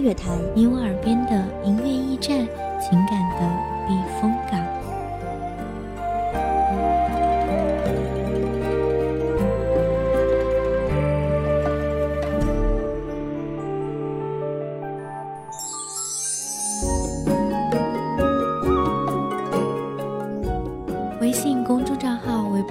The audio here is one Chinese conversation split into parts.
乐坛，你我耳边的音乐驿站，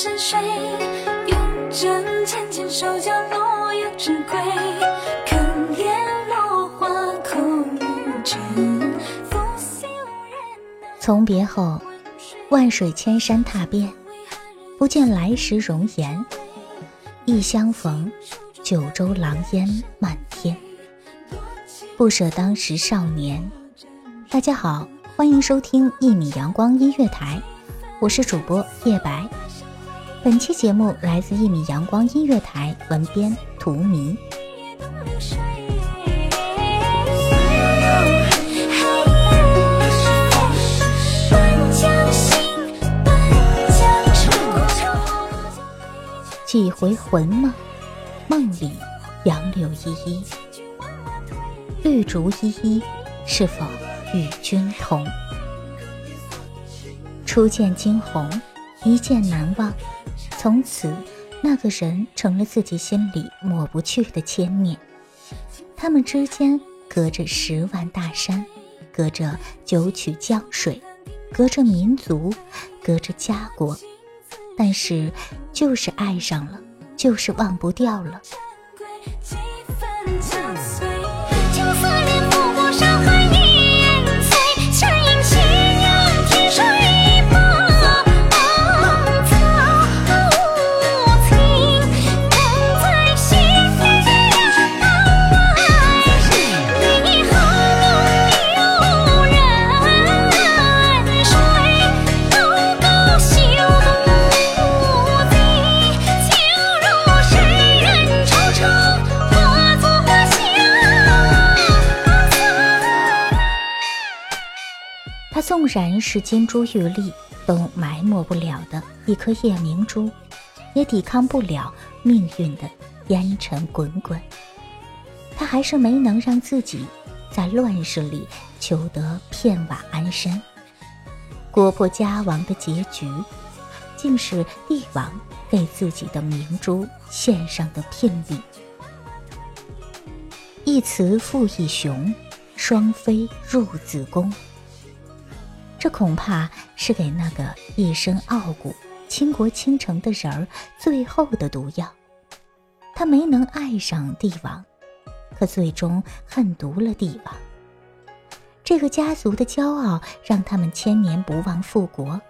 山水，用针浅浅手脚落叶知归。从别后，万水千山踏遍，不见来时容颜。一相逢，九州狼烟漫天。不舍当时少年。大家好，欢迎收听一米阳光音乐台，我是主播叶白。本期节目来自一米阳光音乐台文编图迷。几回魂梦，梦里杨柳依依，绿竹依依，是否与君同？初见惊鸿，一见难忘，从此那个人成了自己心里抹不去的牵念。他们之间隔着十万大山，隔着九曲江水，隔着民族，隔着家国。但是，就是爱上了，就是忘不掉了。然是金珠玉粒，都埋没不了的一颗夜明珠，也抵抗不了命运的烟尘滚滚。他还是没能让自己在乱世里求得片瓦安身。国破家亡的结局，竟是帝王给自己的明珠献上的聘礼。一雌复一雄，双飞入子宫。这恐怕是给那个一身傲骨、倾国倾城的人儿最后的毒药。他没能爱上帝王，可最终恨毒了帝王。这个家族的骄傲让他们千年不忘复国，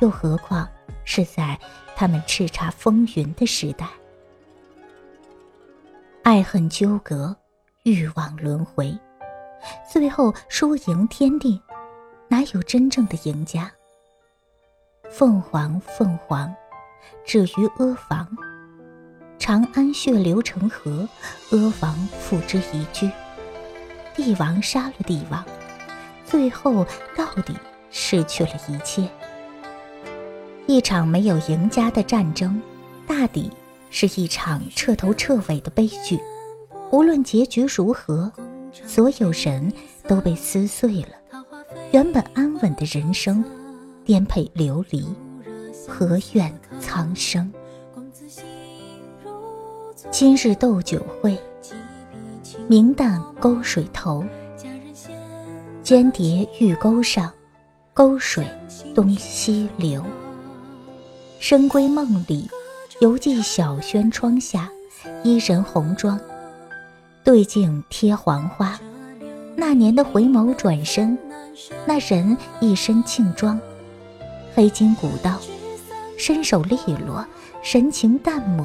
又何况是在他们叱咤风云的时代？爱恨纠葛，欲望轮回，最后输赢天定，哪有真正的赢家？凤凰，凤凰，止于阿房。长安血流成河，阿房付之一炬。帝王杀了帝王，最后到底失去了一切。一场没有赢家的战争，大抵是一场彻头彻尾的悲剧。无论结局如何，所有人都被撕碎了，原本安稳的人生颠沛流离，何怨苍生？今日斗酒会，明旦沟水头。间谍玉钩上，沟水东西流。深闺梦里，犹记小轩窗下，伊人红妆，对镜贴黄花。那年的回眸转身，那人一身庆装，黑金古道，身手利落，神情淡漠。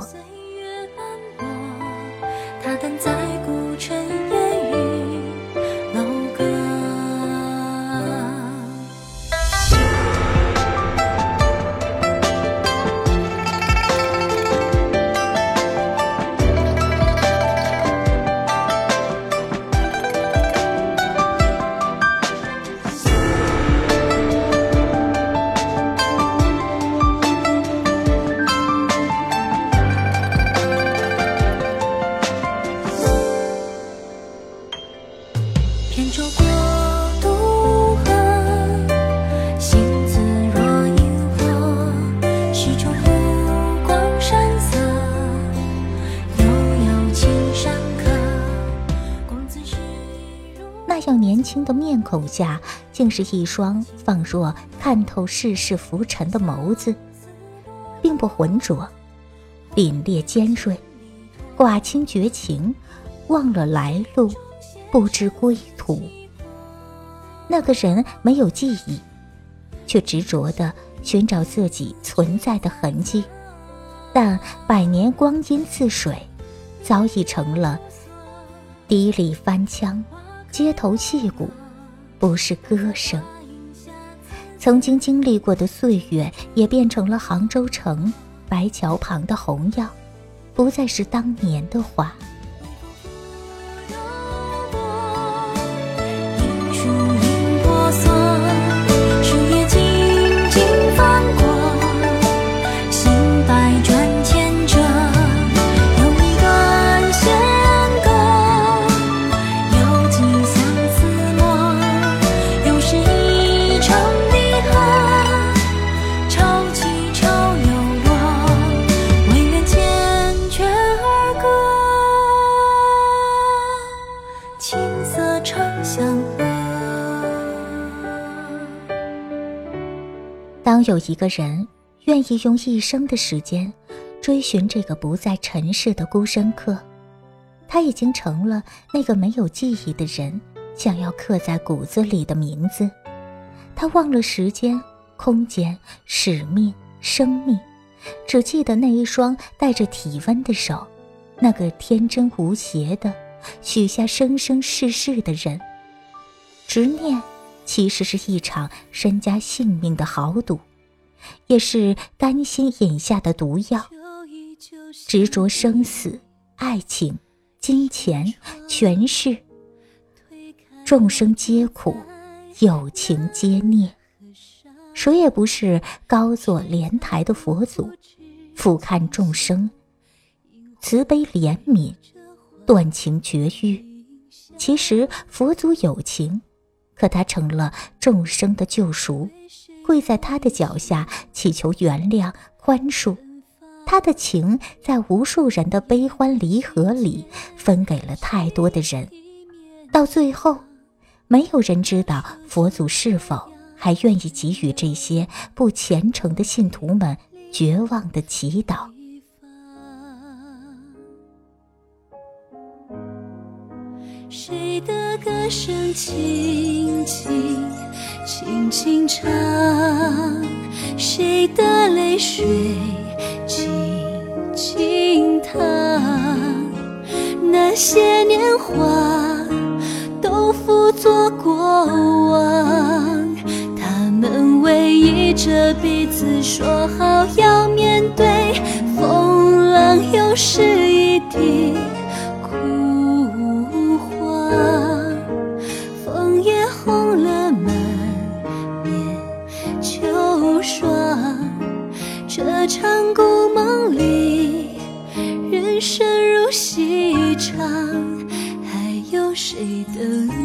的面孔下，竟是一双仿若看透世事浮沉的眸子，并不浑浊，凛冽尖锐，寡清绝情，忘了来路，不知归途。那个人没有记忆，却执着地寻找自己存在的痕迹，但百年光阴似水，早已成了笛里翻腔，街头戏骨，不是歌声。曾经经历过的岁月，也变成了杭州城白桥旁的红药，不再是当年的花。有一个人愿意用一生的时间追寻这个不在尘世的孤身客，他已经成了那个没有记忆的人想要刻在骨子里的名字。他忘了时间、空间、使命、生命，只记得那一双带着体温的手，那个天真无邪的许下生生世世的人。执念其实是一场身家性命的豪赌，也是甘心饮下的毒药。执着生死、爱情、金钱、权势，众生皆苦，有情皆孽。谁也不是高坐莲台的佛祖，俯瞰众生，慈悲怜悯，断情绝欲。其实佛祖有情，可他成了众生的救赎，跪在他的脚下祈求原谅宽恕。他的情在无数人的悲欢离合里分给了太多的人，到最后，没有人知道佛祖是否还愿意给予这些不虔诚的信徒们绝望的祈祷。谁的歌声轻轻轻轻唱，谁的泪水静静淌。那些年华都付作过往，他们偎依着彼此，说好要面对风浪，又是一地。谁的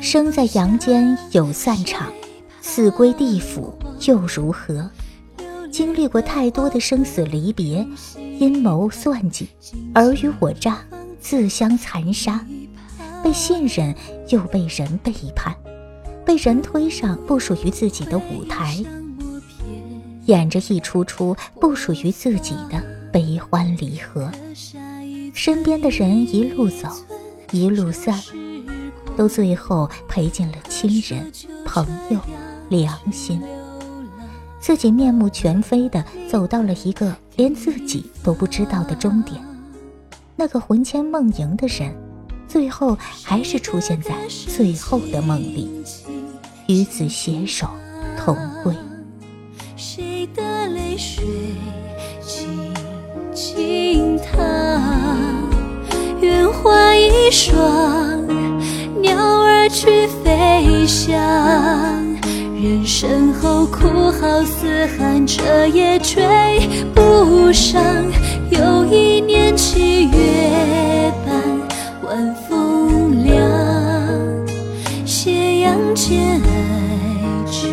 生在阳间有散场，死归地府又如何？经历过太多的生死离别，阴谋算计，尔虞我诈，自相残杀，被信任又被人背叛，被人推上不属于自己的舞台，演着一出出不属于自己的悲欢离合。身边的人一路走，一路散，都最后赔尽了亲人、朋友、良心。自己面目全非的走到了一个连自己都不知道的终点，那个魂牵梦萦的人，最后还是出现在最后的梦里，与子携手同归。谁的泪水轻轻淌？愿花一双，鸟儿去飞翔。人身后哭号嘶喊，彻夜追不上。又一年七月半，晚风凉，斜阳间爱只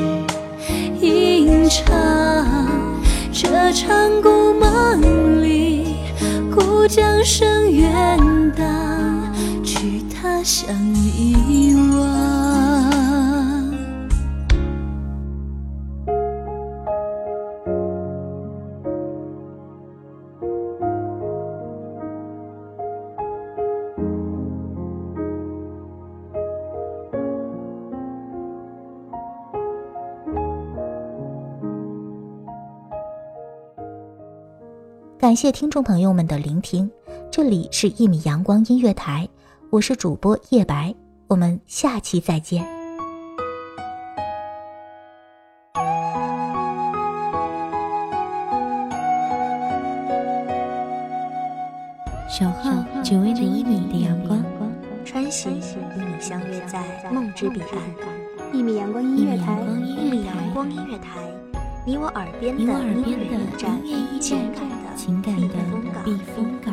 吟唱。这场故梦里，故将声远荡，想遗忘。感谢听众朋友们的聆听，这里是一米阳光音乐台，我是主播叶白，我们下期再见。守候只为那一米的阳光，穿行与你相约在梦之彼岸，一米阳光音乐台，一米阳光音乐台，你我耳边的你我耳边音乐驿站情感的情感的避避风港。